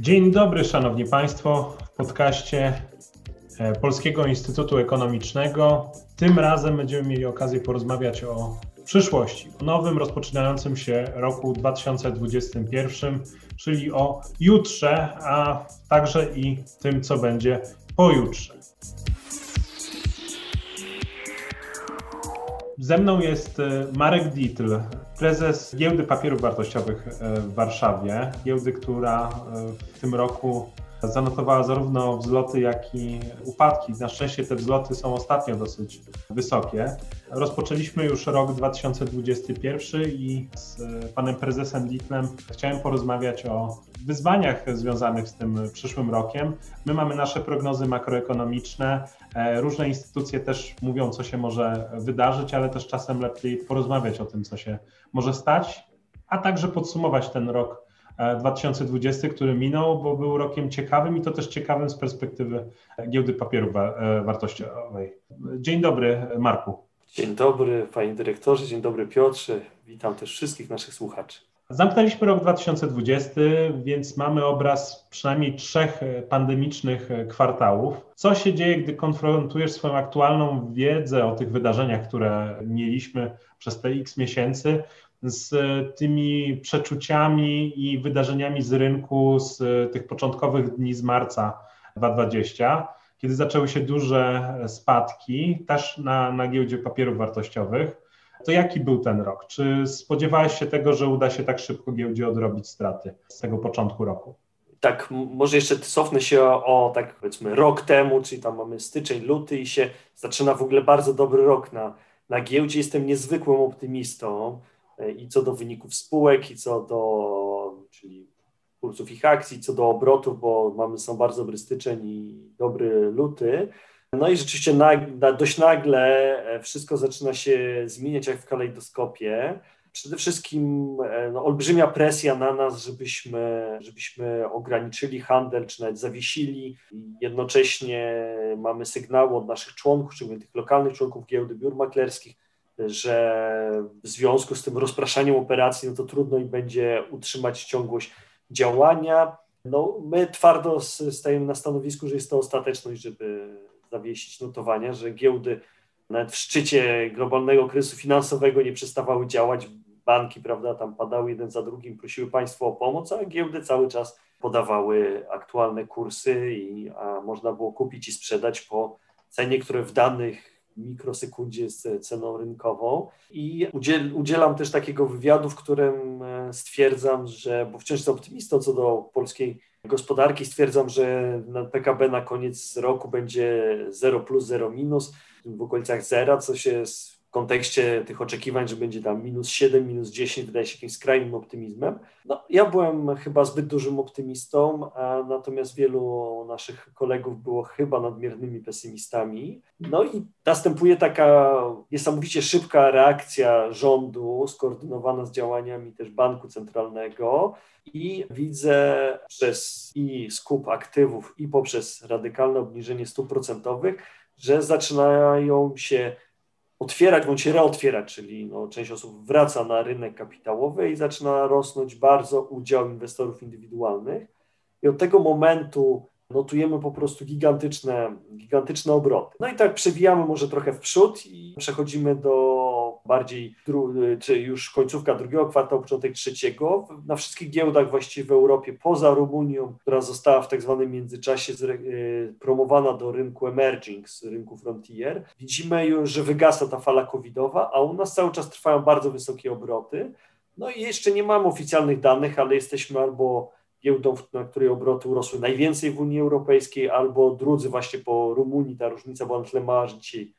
Dzień dobry, Szanowni Państwo, w podcaście e, Polskiego Instytutu Ekonomicznego. Tym razem będziemy mieli okazję porozmawiać o przyszłości, o nowym, rozpoczynającym się roku 2021, czyli o jutrze, a także i tym, co będzie pojutrze. Ze mną jest e, Marek Dietl, prezes Giełdy Papierów Wartościowych e, w Warszawie. Giełdy, która e, w tym roku zanotowała zarówno wzloty, jak i upadki. Na szczęście te wzloty są ostatnio dosyć wysokie. Rozpoczęliśmy już rok 2021 i z panem prezesem Ditlem chciałem porozmawiać o wyzwaniach związanych z tym przyszłym rokiem. My mamy nasze prognozy makroekonomiczne, e, różne instytucje też mówią, co się może wydarzyć, ale też czasem lepiej porozmawiać o tym, co się może stać, a także podsumować ten rok 2020, e, który minął, bo był rokiem ciekawym i to też ciekawym z perspektywy giełdy papierów e, wartościowej. Dzień dobry, Marku. Dzień dobry, panie dyrektorze, dzień dobry, Piotrze. Witam też wszystkich naszych słuchaczy. Zamknęliśmy rok 2020, więc mamy obraz przynajmniej trzech pandemicznych kwartałów. Co się dzieje, gdy konfrontujesz swoją aktualną wiedzę o tych wydarzeniach, które mieliśmy przez te x miesięcy, z tymi przeczuciami i wydarzeniami z rynku z tych początkowych dni z marca 2020, kiedy zaczęły się duże spadki, też na, na giełdzie papierów wartościowych. To jaki był ten rok? Czy spodziewałeś się tego, że uda się tak szybko giełdzie odrobić straty z tego początku roku? Tak, może jeszcze cofnę się o, o, tak powiedzmy rok temu, czyli tam mamy styczeń, luty i się zaczyna w ogóle bardzo dobry rok na, na giełdzie. Jestem niezwykłym optymistą e, i co do wyników spółek, i co do, czyli kursów ich akcji, co do obrotów, bo mamy są bardzo dobry styczeń i dobry luty. No i rzeczywiście dość nagle e, wszystko zaczyna się zmieniać jak w kalejdoskopie. Przede wszystkim e, no, olbrzymia presja na nas, żebyśmy, żebyśmy ograniczyli handel, czy nawet zawiesili. Jednocześnie mamy sygnały od naszych członków, czyli tych lokalnych członków giełdy biur maklerskich, że w związku z tym rozpraszaniem operacji, no to trudno im będzie utrzymać ciągłość działania. No, my twardo stajemy na stanowisku, że jest to ostateczność, żeby zawiesić notowania, że giełdy nawet w szczycie globalnego kryzysu finansowego nie przestawały działać. Banki, prawda, tam padały jeden za drugim, prosiły państwo o pomoc, a giełdy cały czas podawały aktualne kursy i a można było kupić i sprzedać po cenie, które w danych mikrosekundzie jest ceną rynkową. I udziel, udzielam też takiego wywiadu, w którym e, stwierdzam, że, bo wciąż jestem optymistą co do polskiej gospodarki. Stwierdzam, że na PKB na koniec roku będzie 0 plus, 0 minus, w okolicach zera, co się kontekście tych oczekiwań, że będzie tam minus 7, minus 10, wydaje się jakimś skrajnym optymizmem. No, ja byłem chyba zbyt dużym optymistą, natomiast wielu naszych kolegów było chyba nadmiernymi pesymistami. No i następuje taka niesamowicie szybka reakcja rządu, skoordynowana z działaniami też banku centralnego, i widzę przez i skup aktywów, i poprzez radykalne obniżenie stóp procentowych, że zaczynają się otwierać bądź reotwierać, czyli no, część osób wraca na rynek kapitałowy i zaczyna rosnąć bardzo udział inwestorów indywidualnych. I od tego momentu notujemy po prostu gigantyczne, gigantyczne obroty. No i tak przewijamy może trochę w przód i przechodzimy do bardziej, czy już końcówka drugiego kwartału, początek trzeciego. Na wszystkich giełdach właściwie w Europie, poza Rumunią, która została w tak zwanym międzyczasie e, promowana do rynku emerging, z rynku frontier, widzimy już, że wygasa ta fala covidowa, a u nas cały czas trwają bardzo wysokie obroty. No i jeszcze nie mamy oficjalnych danych, ale jesteśmy albo giełdą, na której obroty urosły najwięcej w Unii Europejskiej, albo drudzy właśnie po Rumunii, ta różnica była na tle mała, że dzisiaj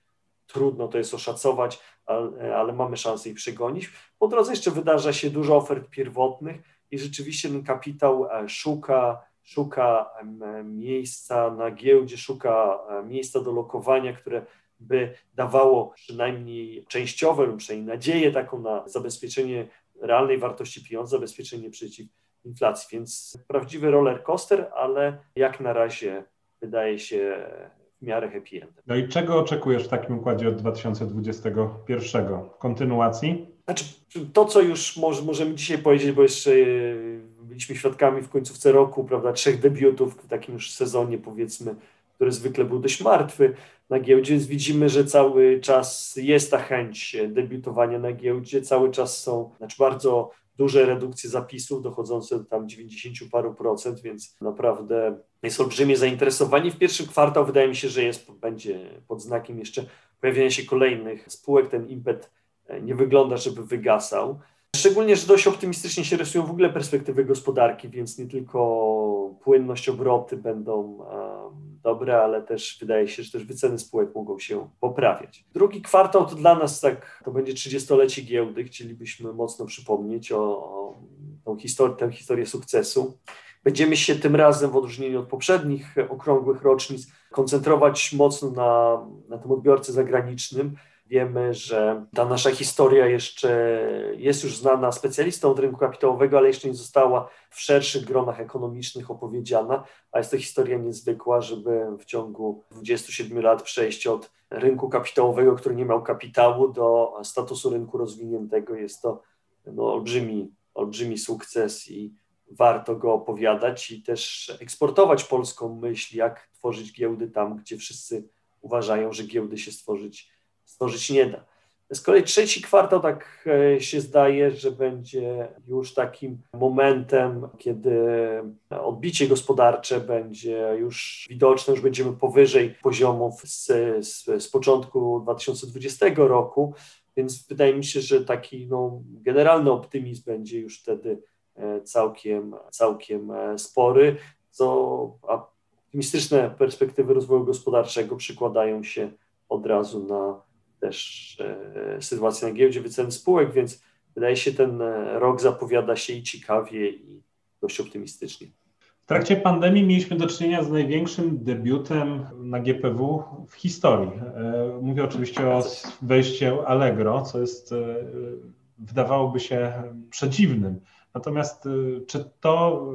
trudno to jest oszacować, ale, ale mamy szansę ich przegonić. Po drodze jeszcze wydarza się dużo ofert pierwotnych i rzeczywiście ten kapitał e, szuka, szuka miejsca na giełdzie, szuka e, miejsca do lokowania, które by dawało przynajmniej częściowe lub przynajmniej nadzieję taką na zabezpieczenie realnej wartości pieniądza, zabezpieczenie przeciw inflacji. Więc prawdziwy roller coaster, ale jak na razie wydaje się w miarę happy end. No i czego oczekujesz w takim układzie od 2021? Kontynuacji? Znaczy, to, co już możemy dzisiaj powiedzieć, bo jeszcze byliśmy świadkami w końcówce roku, prawda, trzech debiutów w takim już sezonie, powiedzmy, który zwykle był dość martwy na giełdzie, więc widzimy, że cały czas jest ta chęć debiutowania na giełdzie, cały czas są, znaczy bardzo duże redukcje zapisów dochodzące do tam 90 paru procent, więc naprawdę jest olbrzymie zainteresowanie. W pierwszym kwartał wydaje mi się, że jest, będzie pod znakiem jeszcze pojawienia się kolejnych spółek. Ten impet e, nie wygląda, żeby wygasał. Szczególnie, że dość optymistycznie się rysują w ogóle perspektywy gospodarki, więc nie tylko płynność, obroty będą dobre, ale też wydaje się, że też wyceny spółek mogą się poprawiać. Drugi kwartał to dla nas tak, to będzie 30-lecie giełdy, chcielibyśmy mocno przypomnieć o, o tą historię, tę historię sukcesu. Będziemy się tym razem, w odróżnieniu od poprzednich okrągłych rocznic, koncentrować mocno na, na tym odbiorcy zagranicznym. Wiemy, że ta nasza historia jeszcze jest już znana specjalistom od rynku kapitałowego, ale jeszcze nie została w szerszych gronach ekonomicznych opowiedziana, a jest to historia niezwykła, żeby w ciągu 27 lat przejść od rynku kapitałowego, który nie miał kapitału, do statusu rynku rozwiniętego. Jest to no, olbrzymi, olbrzymi sukces i warto go opowiadać i też eksportować polską myśl, jak tworzyć giełdy tam, gdzie wszyscy uważają, że giełdy się stworzyć, stworzyć nie da. Z kolei trzeci kwartał tak e, się zdaje, że będzie już takim momentem, kiedy odbicie gospodarcze będzie już widoczne, już będziemy powyżej poziomów z, z, z początku 2020 roku, więc wydaje mi się, że taki no, generalny optymizm będzie już wtedy E, całkiem, całkiem e, spory, co optymistyczne perspektywy rozwoju gospodarczego przykładają się od razu na też e, sytuację na giełdzie, wyceny spółek, więc wydaje się ten rok zapowiada się i ciekawie i dość optymistycznie. W trakcie pandemii mieliśmy do czynienia z największym debiutem na GPW w historii. Mówię oczywiście o wejściu Allegro, co jest wydawałoby się przedziwnym Natomiast y, czy to,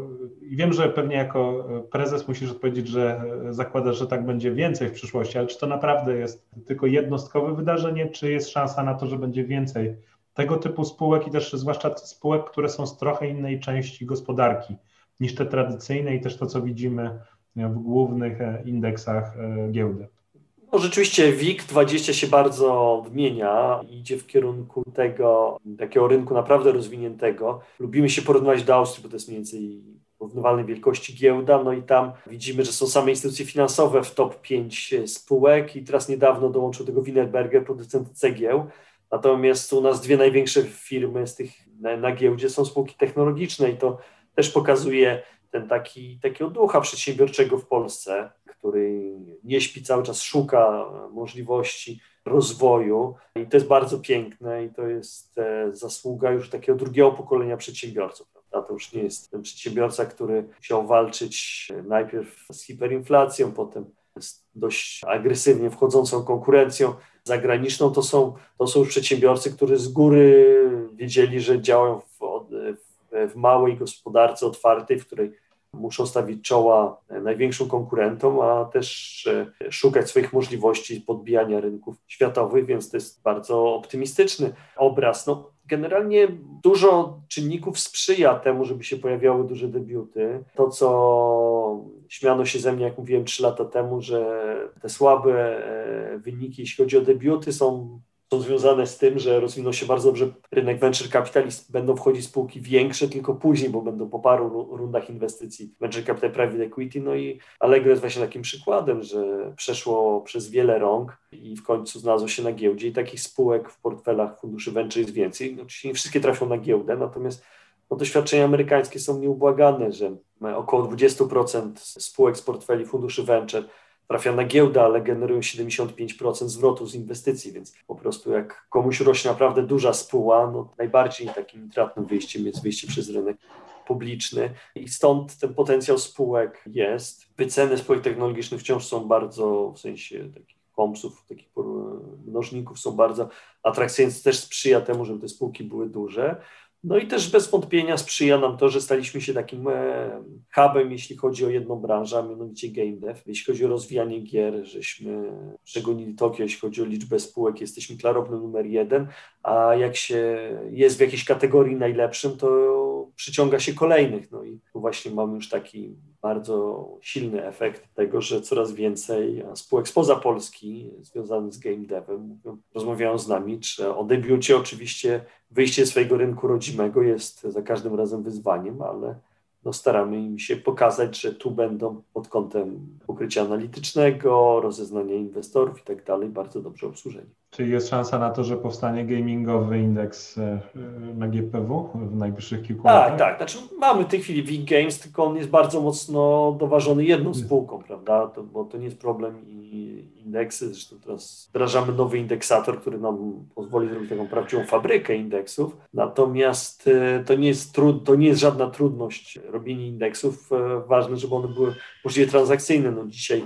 i wiem, że pewnie jako prezes musisz odpowiedzieć, że zakładasz, że tak będzie więcej w przyszłości, ale czy to naprawdę jest tylko jednostkowe wydarzenie, czy jest szansa na to, że będzie więcej tego typu spółek i też zwłaszcza spółek, które są z trochę innej części gospodarki niż te tradycyjne i też to, co widzimy w głównych e, indeksach e, giełdy? No, rzeczywiście WIG20 się bardzo odmienia, idzie w kierunku tego takiego rynku naprawdę rozwiniętego. Lubimy się porównywać do Austrii, bo to jest mniej więcej porównywalnej wielkości giełda, no i tam widzimy, że są same instytucje finansowe w top 5 spółek i teraz niedawno dołączył tego Wienerberger, producent cegieł. Natomiast u nas dwie największe firmy z tych na, na giełdzie są spółki technologiczne i to też pokazuje ten taki, takiego ducha przedsiębiorczego w Polsce, który nie śpi, cały czas szuka możliwości rozwoju i to jest bardzo piękne i to jest e, zasługa już takiego drugiego pokolenia przedsiębiorców. Prawda? To już nie jest ten przedsiębiorca, który chciał walczyć najpierw z hiperinflacją, potem z dość agresywnie wchodzącą konkurencją zagraniczną. To są, to są już przedsiębiorcy, którzy z góry wiedzieli, że działają w, w małej gospodarce otwartej, w której muszą stawić czoła największym konkurentom, a też e, szukać swoich możliwości podbijania rynków światowych, więc to jest bardzo optymistyczny obraz. No, generalnie dużo czynników sprzyja temu, żeby się pojawiały duże debiuty. To, co śmiano się ze mnie, jak mówiłem trzy lata temu, że te słabe e, wyniki, jeśli chodzi o debiuty, są są związane z tym, że rozwinął się bardzo dobrze rynek venture capitalist, będą wchodzić spółki większe tylko później, bo będą po paru rundach inwestycji venture capital private equity, no i Allegro jest właśnie takim przykładem, że przeszło przez wiele rąk i w końcu znalazło się na giełdzie i takich spółek w portfelach funduszy venture jest więcej. No, oczywiście nie wszystkie trafią na giełdę, natomiast no, doświadczenia amerykańskie są nieubłagane, że około 20% spółek z portfeli funduszy venture trafia na giełdę, ale generują 75% zwrotu z inwestycji, więc po prostu jak komuś rośnie naprawdę duża spółka, no najbardziej takim intratnym wyjściem jest wyjście przez rynek publiczny i stąd ten potencjał spółek jest. Wyceny spółek technologicznych wciąż są bardzo, w sensie takich kompsów, takich mnożników są bardzo atrakcyjne, też sprzyja temu, żeby te spółki były duże. No i też bez wątpienia sprzyja nam to, że staliśmy się takim e, hubem, jeśli chodzi o jedną branżę, a mianowicie game dev. Jeśli chodzi o rozwijanie gier, żeśmy przegonili Tokio, jeśli chodzi o liczbę spółek, jesteśmy klarownym numer jeden, a jak się jest w jakiejś kategorii najlepszym, to przyciąga się kolejnych. No i właśnie mamy już taki bardzo silny efekt tego, że coraz więcej spółek spoza Polski związanych z game devem rozmawiają z nami, czy o debiucie oczywiście wyjście swojego rynku rodzimego jest za każdym razem wyzwaniem, ale no staramy im się pokazać, że tu będą pod kątem pokrycia analitycznego, rozeznania inwestorów i tak dalej bardzo dobrze obsłużeni. Czyli jest szansa na to, że powstanie gamingowy indeks e, na GPW w najbliższych kilku tak, latach? Tak, tak. Znaczy mamy w tej chwili Big Games, tylko on jest bardzo mocno doważony jedną hmm. spółką, prawda? To, bo to nie jest problem i indeksy. Zresztą teraz wdrażamy nowy indeksator, który nam pozwoli zrobić taką prawdziwą fabrykę indeksów. Natomiast e, to nie jest, trud, to nie jest żadna trudność robienie indeksów. E, ważne, żeby one były możliwie transakcyjne. No dzisiaj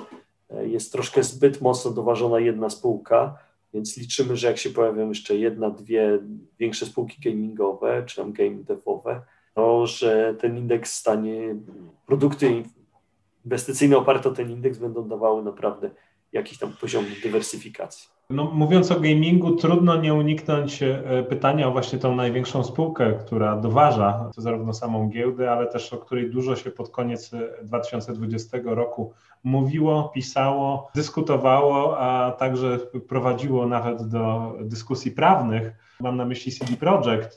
jest troszkę zbyt mocno doważona jedna spółka więc liczymy, że jak się pojawią jeszcze jedna, dwie większe spółki gamingowe, czy tam game devowe, to że ten indeks stanie, produkty inwestycyjne oparte o ten indeks będą dawały naprawdę jakiś tam poziom dywersyfikacji. No, mówiąc o gamingu, trudno nie uniknąć e, pytania o właśnie tą największą spółkę, która doważa zarówno samą giełdę, ale też o której dużo się pod koniec 2020 e, roku mówiło, pisało, dyskutowało, a także prowadziło nawet do dyskusji prawnych. Mam na myśli CD Projekt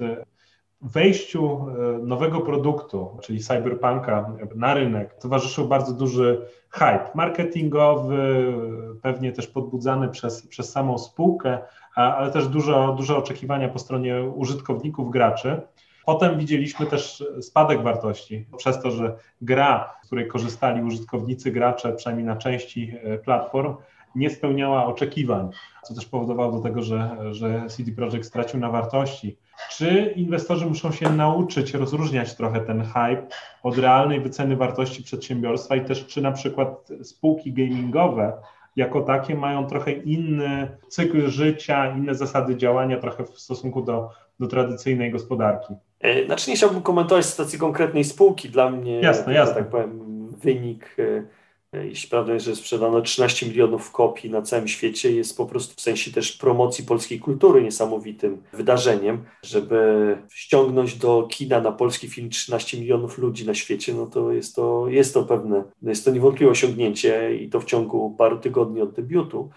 wejściu e, nowego produktu, czyli cyberpunka na rynek, towarzyszył bardzo duży hype marketingowy, pewnie też podbudzany przez, przez samą spółkę, ale też dużo, duże oczekiwania po stronie użytkowników, graczy. Potem widzieliśmy też spadek wartości przez to, że gra, z której korzystali użytkownicy, gracze, przynajmniej na części e, platform, nie spełniała oczekiwań, co też powodowało do tego, że, że CD Projekt stracił na wartości. Czy inwestorzy muszą się nauczyć rozróżniać trochę ten hype od realnej wyceny wartości przedsiębiorstwa i też czy na przykład spółki gamingowe jako takie mają trochę inny cykl życia, inne zasady działania trochę w stosunku do, do tradycyjnej gospodarki? E, znaczy nie chciałbym komentować sytuacji konkretnej spółki. Dla mnie, jasne, jasne. tak powiem, wynik e, jeśli prawdą jest, że sprzedano 13 milionów kopii na całym świecie, jest po prostu w sensie też promocji polskiej kultury niesamowitym wydarzeniem, żeby ściągnąć do kina na polski film 13 milionów ludzi na świecie, no to jest to, jest to pewne, jest to niewątpliwe osiągnięcie i to w ciągu paru tygodni od debiutu.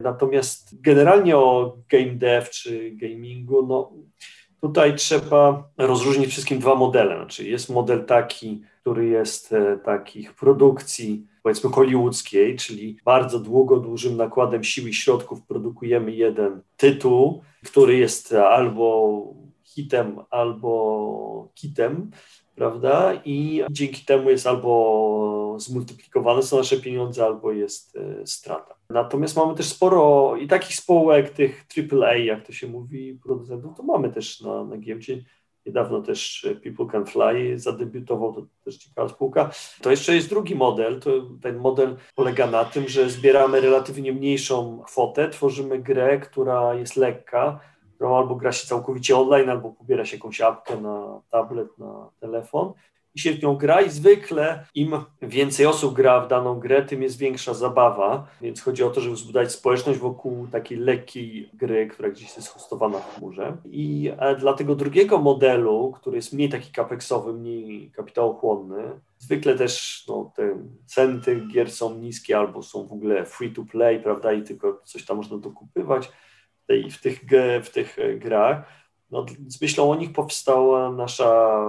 Natomiast generalnie o game dev czy gamingu, no tutaj trzeba rozróżnić wszystkim dwa modele. Znaczy jest model taki, który jest e, takich produkcji powiedzmy hollywoodzkiej, czyli bardzo długo, dużym nakładem sił i środków produkujemy jeden tytuł, który jest albo hitem, albo kitem, prawda? I dzięki temu jest albo zmultiplikowane są nasze pieniądze, albo jest e, strata. Natomiast mamy też sporo i takich spółek, tych AAA, jak to się mówi, producentów, to mamy też na, na giełdzie. Niedawno też People Can Fly zadebiutował, to też ciekawa spółka. To jeszcze jest drugi model. To ten model polega na tym, że zbieramy relatywnie mniejszą kwotę, tworzymy grę, która jest lekka, którą albo gra się całkowicie online, albo pobiera się jakąś apkę na tablet, na telefon i się w nią gra i zwykle im więcej osób gra w daną grę, tym jest większa zabawa, więc chodzi o to, żeby zbudować społeczność wokół takiej lekkiej gry, która gdzieś jest hostowana w chmurze. I e, dla tego drugiego modelu, który jest mniej taki kapeksowy, mniej kapitałochłonny, zwykle też no, te ceny tych gier są niskie albo są w ogóle free to play, prawda, i tylko coś tam można dokupywać w, w, tych, w tych grach no, z myślą o nich powstała nasza,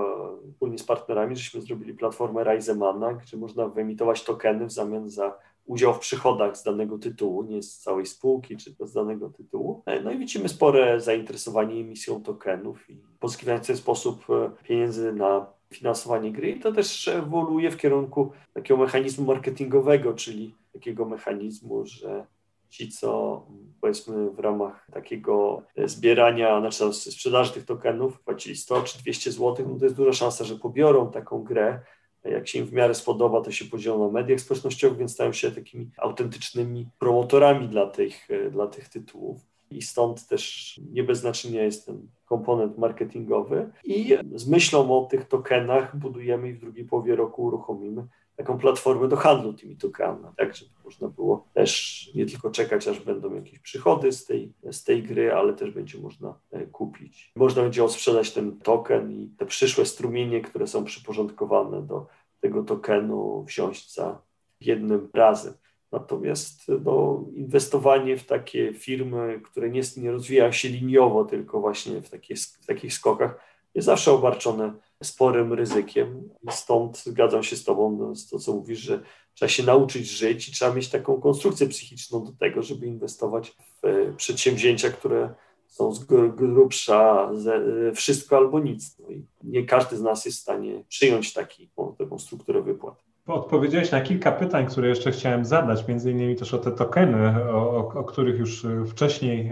wspólnie z partnerami, żeśmy zrobili platformę Risemana, gdzie można wyemitować tokeny w zamian za udział w przychodach z danego tytułu, nie z całej spółki, czy z danego tytułu. No i widzimy spore zainteresowanie emisją tokenów i pozyskiwanie w ten sposób e, pieniędzy na finansowanie gry i to też ewoluuje w kierunku takiego mechanizmu marketingowego, czyli takiego mechanizmu, że ci, co powiedzmy w ramach takiego zbierania, znaczy sprzedaży tych tokenów płacili 100 czy 200 zł, no to jest duża szansa, że pobiorą taką grę. Jak się im w miarę spodoba, to się podzielą na mediach społecznościowych, więc stają się takimi autentycznymi promotorami dla tych, dla tych tytułów. I stąd też nie bez znaczenia jest ten komponent marketingowy. I z myślą o tych tokenach budujemy i w drugiej połowie roku uruchomimy taką platformę do handlu tymi tokenami, tak, żeby można było też nie tylko czekać, aż będą jakieś przychody z tej, z tej gry, ale też będzie można e, kupić. Można będzie sprzedać ten token i te przyszłe strumienie, które są przyporządkowane do tego tokenu wziąć za jednym razem. Natomiast no, inwestowanie w takie firmy, które nie, nie rozwijają się liniowo, tylko właśnie w, takie, w takich skokach, jest zawsze obarczone sporym ryzykiem. Stąd zgadzam się z Tobą, no, z to, co mówisz, że trzeba się nauczyć żyć i trzeba mieć taką konstrukcję psychiczną do tego, żeby inwestować w e, przedsięwzięcia, które są z grubsza e, wszystko albo nic. No i nie każdy z nas jest w stanie przyjąć taki, taką strukturę wypłat. Odpowiedziałeś na kilka pytań, które jeszcze chciałem zadać, między innymi też o te tokeny, o, o których już e, wcześniej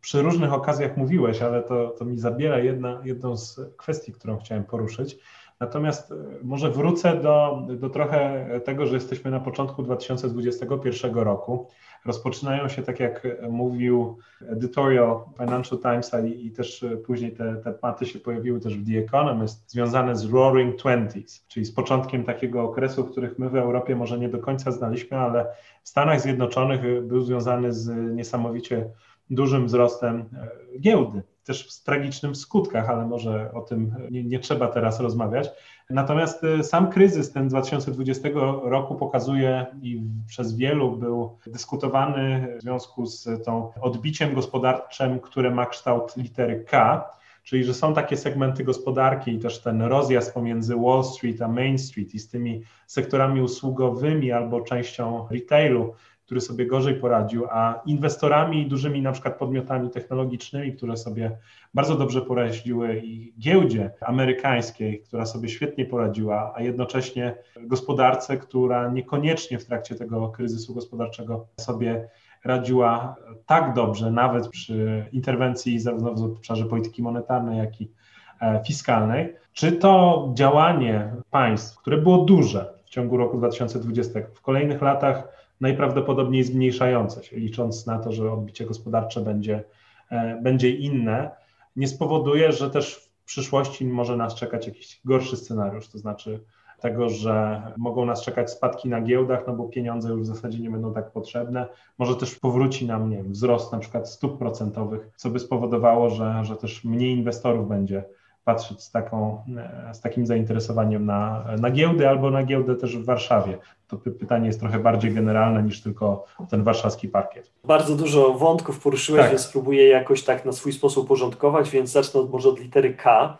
przy różnych okazjach mówiłeś, ale to, to mi zabiera jedna, jedną z kwestii, którą chciałem poruszyć. Natomiast e, może wrócę do, do trochę tego, że jesteśmy na początku 2021 roku. Rozpoczynają się, tak jak mówił editorial Financial Times, i, i też później te, te tematy się pojawiły też w The Economist, związane z Roaring Twenties, czyli z początkiem takiego okresu, których my w Europie może nie do końca znaliśmy, ale w Stanach Zjednoczonych był związany z niesamowicie dużym wzrostem e, giełdy też w tragicznym skutkach, ale może o tym nie, nie, trzeba teraz rozmawiać. Natomiast y, sam kryzys ten 2020 roku pokazuje i przez wielu był dyskutowany w związku z tą odbiciem gospodarczym, które ma kształt litery K, czyli że są takie segmenty gospodarki i też ten rozjazd pomiędzy Wall Street a Main Street i z tymi sektorami usługowymi albo częścią retailu, który sobie gorzej poradził, a inwestorami i dużymi na przykład podmiotami technologicznymi, które sobie bardzo dobrze poradziły i giełdzie amerykańskiej, która sobie świetnie poradziła, a jednocześnie gospodarce, która niekoniecznie w trakcie tego kryzysu gospodarczego sobie radziła tak dobrze, nawet przy interwencji zarówno w obszarze polityki monetarnej, jak i e, fiskalnej. Czy to działanie państw, które było duże w ciągu roku 2020, w kolejnych latach najprawdopodobniej zmniejszające się, licząc na to, że odbicie gospodarcze będzie, e, będzie inne, nie spowoduje, że też w przyszłości może nas czekać jakiś gorszy scenariusz, to znaczy tego, że mogą nas czekać spadki na giełdach, no bo pieniądze już w zasadzie nie będą tak potrzebne. Może też powróci nam nie wiem, wzrost na przykład stóp procentowych, co by spowodowało, że, że też mniej inwestorów będzie patrzeć z, taką, e, z takim zainteresowaniem na, na giełdy albo na giełdę też w Warszawie. To pytanie jest trochę bardziej generalne niż tylko ten warszawski parkiet. Bardzo dużo wątków poruszyłeś, tak. więc spróbuję jakoś tak na swój sposób porządkować, więc zacznę może od litery K.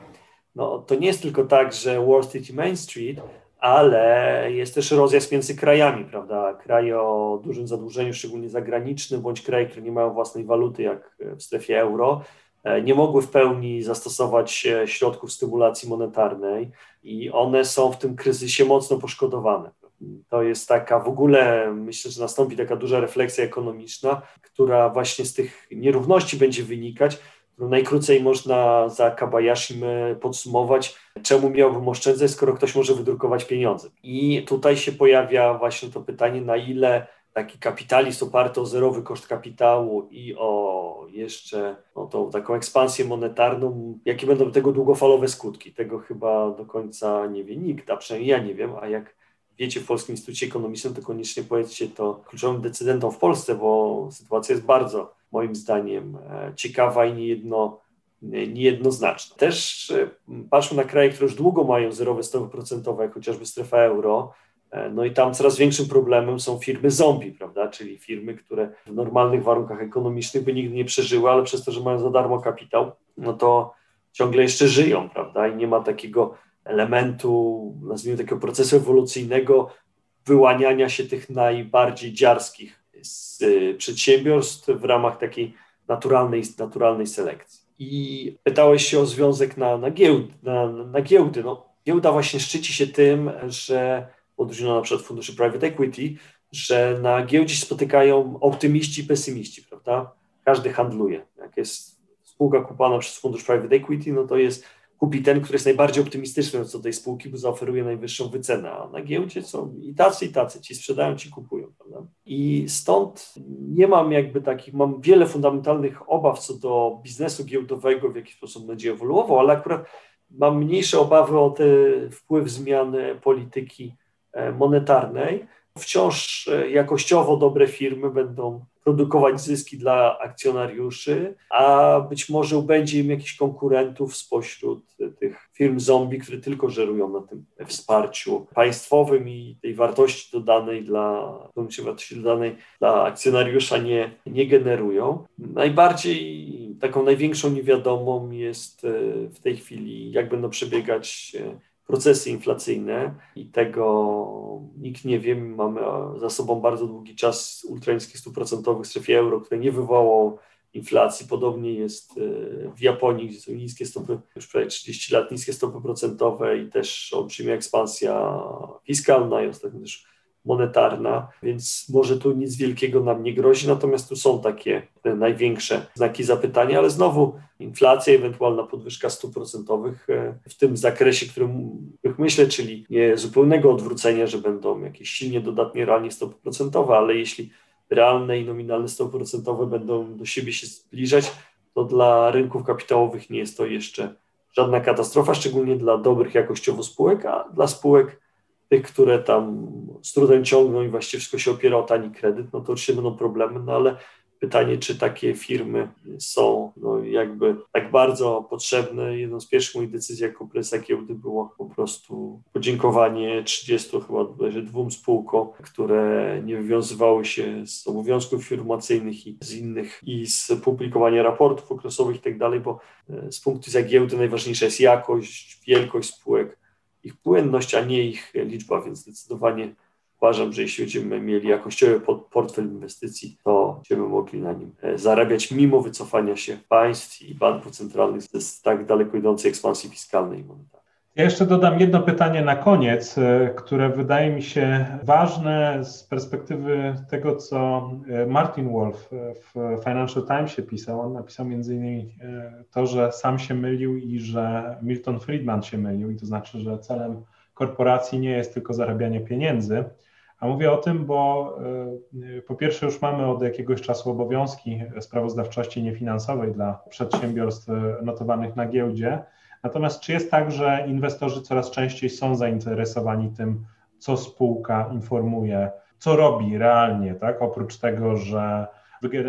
No, to nie jest tylko tak, że Wall Street i Main Street, ale jest też rozjazd między krajami, prawda? Kraje o dużym zadłużeniu, szczególnie zagranicznym, bądź kraje, które nie mają własnej waluty, jak w strefie euro, nie mogły w pełni zastosować środków stymulacji monetarnej i one są w tym kryzysie mocno poszkodowane. To jest taka w ogóle, myślę, że nastąpi taka duża refleksja ekonomiczna, która właśnie z tych nierówności będzie wynikać. Najkrócej można za Kabayashim podsumować, czemu miałbym oszczędzać, skoro ktoś może wydrukować pieniądze. I tutaj się pojawia właśnie to pytanie, na ile taki kapitalizm oparty o zerowy koszt kapitału i o jeszcze no, tą taką ekspansję monetarną, jakie będą tego długofalowe skutki. Tego chyba do końca nie wie nikt, a przynajmniej ja nie wiem, a jak wiecie w Polskim Instytucie Ekonomicznym, to koniecznie powiedzcie to kluczowym decydentom w Polsce, bo sytuacja jest bardzo, moim zdaniem, e, ciekawa i niejedno, niejednoznaczna. Też e, patrzmy na kraje, które już długo mają zerowe stopy procentowe, jak chociażby strefa euro, no i tam coraz większym problemem są firmy zombie, prawda? Czyli firmy, które w normalnych warunkach ekonomicznych by nigdy nie przeżyły, ale przez to, że mają za darmo kapitał, no to ciągle jeszcze żyją, prawda? I nie ma takiego elementu, nazwijmy takiego procesu ewolucyjnego wyłaniania się tych najbardziej dziarskich z y, przedsiębiorstw w ramach takiej naturalnej, naturalnej selekcji. I pytałeś się o związek na, na, giełd, na, na giełdy. No, giełda właśnie szczyci się tym, że odróżniona na przykład funduszy private equity, że na giełdzie spotykają optymiści i pesymiści, prawda? Każdy handluje. Jak jest spółka kupowana przez fundusz private equity, no to jest kupi ten, który jest najbardziej optymistyczny co do tej spółki, bo zaoferuje najwyższą wycenę, a na giełdzie są i tacy, i tacy, ci sprzedają, ci kupują, prawda? I stąd nie mam jakby takich, mam wiele fundamentalnych obaw co do biznesu giełdowego, w jaki sposób będzie ewoluował, ale akurat mam mniejsze obawy o ten wpływ zmiany polityki monetarnej, wciąż e, jakościowo dobre firmy będą produkować zyski dla akcjonariuszy, a być może będzie im jakichś konkurentów spośród tych firm zombie, które tylko żerują na tym wsparciu państwowym i tej wartości dodanej dla, wartości dodanej dla akcjonariusza nie, nie generują. Najbardziej taką największą niewiadomą jest e, w tej chwili, jak będą przebiegać e, procesy inflacyjne i tego nikt nie wie. Mamy za sobą bardzo długi czas ultraniskich stóp procentowych w strefie euro, które nie wywołał inflacji. Podobnie jest e, w Japonii, gdzie są niskie stopy, już prawie 30 lat niskie stopy procentowe i też olbrzymia ekspansja fiskalna i ostatnio też monetarna, więc może tu nic wielkiego nam nie grozi, natomiast tu są takie największe znaki zapytania, ale znowu inflacja, ewentualna podwyżka stóp procentowych e, w tym zakresie, którym myślę, czyli nie zupełnego odwrócenia, że będą jakieś silnie dodatnie realnie stopy procentowe, ale jeśli realne i nominalne stopy procentowe będą do siebie się zbliżać, to dla rynków kapitałowych nie jest to jeszcze żadna katastrofa, szczególnie dla dobrych jakościowo spółek, a dla spółek tych, które tam z trudem ciągną i właściwie wszystko się opiera o tani kredyt, no to oczywiście będą problemy, no ale pytanie, czy takie firmy są no, jakby tak bardzo potrzebne. Jedną z pierwszych moich decyzji jako prezesa giełdy było po prostu podziękowanie 30 chyba dwóm spółkom, które nie wywiązywały się z obowiązków informacyjnych i z innych i z publikowania raportów okresowych i tak dalej, bo e, z punktu widzenia giełdy najważniejsza jest jakość, wielkość spółek, ich płynność, a nie ich liczba, więc zdecydowanie uważam, że jeśli będziemy mieli jakościowy portfel inwestycji, to będziemy mogli na nim e, zarabiać mimo wycofania się państw i banków centralnych z tak daleko idącej ekspansji fiskalnej i monetarnej. Ja jeszcze dodam jedno pytanie na koniec, e, które wydaje mi się ważne z perspektywy tego, co e, Martin Wolf w Financial Timesie pisał. On napisał między innymi to, że sam się mylił i że Milton Friedman się mylił, i to znaczy, że celem korporacji nie jest tylko zarabianie pieniędzy. A mówię o tym, bo po pierwsze już mamy od jakiegoś czasu obowiązki sprawozdawczości niefinansowej dla przedsiębiorstw notowanych na giełdzie, Natomiast czy jest tak, że inwestorzy coraz częściej są zainteresowani tym, co spółka informuje, co robi realnie, tak? Oprócz tego, że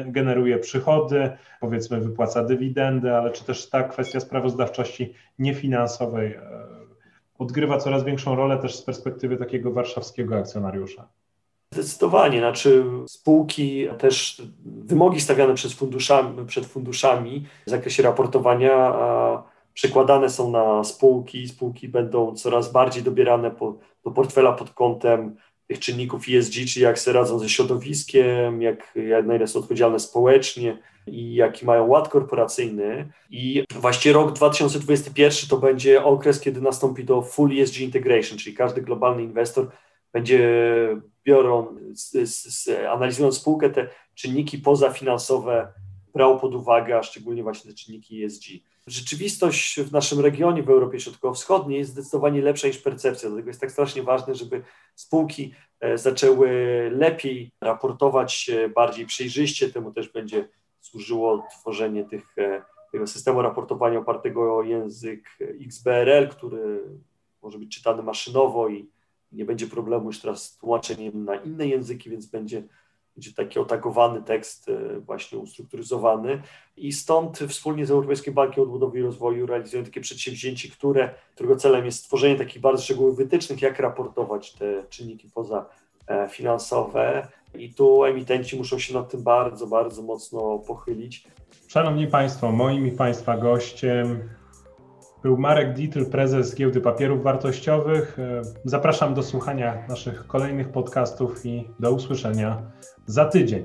generuje przychody, powiedzmy wypłaca dywidendy, ale czy też ta kwestia sprawozdawczości niefinansowej e, odgrywa coraz większą rolę też z perspektywy takiego warszawskiego akcjonariusza? Zdecydowanie, znaczy spółki, też wymogi stawiane przed funduszami, przed funduszami w zakresie raportowania przekładane są na spółki. Spółki będą coraz bardziej dobierane po, do portfela pod kątem tych czynników ESG, czyli jak sobie radzą ze środowiskiem, jak, jak na ile są odpowiedzialne społecznie i jaki mają ład korporacyjny. I właśnie rok 2021 to będzie okres, kiedy nastąpi do full ESG integration, czyli każdy globalny inwestor będzie biorą, analizując spółkę, te czynniki pozafinansowe brał pod uwagę, a szczególnie właśnie te czynniki ESG rzeczywistość w naszym regionie, w Europie Środkowo-Wschodniej jest zdecydowanie lepsza niż percepcja. Dlatego jest tak strasznie ważne, żeby spółki e, zaczęły lepiej raportować bardziej przejrzyście. Temu też będzie służyło tworzenie tych, e, tego systemu raportowania opartego o język XBRL, który może być czytany maszynowo i nie będzie problemu już teraz z tłumaczeniem na inne języki, więc będzie będzie taki otagowany tekst e, właśnie ustrukturyzowany i stąd wspólnie z Europejskim Bankiem Odbudowy i Rozwoju realizują takie przedsięwzięcie, które, którego celem jest stworzenie takich bardzo szczegółowych wytycznych, jak raportować te czynniki pozafinansowe i tu emitenci muszą się nad tym bardzo, bardzo mocno pochylić. Szanowni Państwo, moim i Państwa gościem był Marek Dietl, prezes Giełdy Papierów Wartościowych. Zapraszam do słuchania naszych kolejnych podcastów i do usłyszenia za tydzień.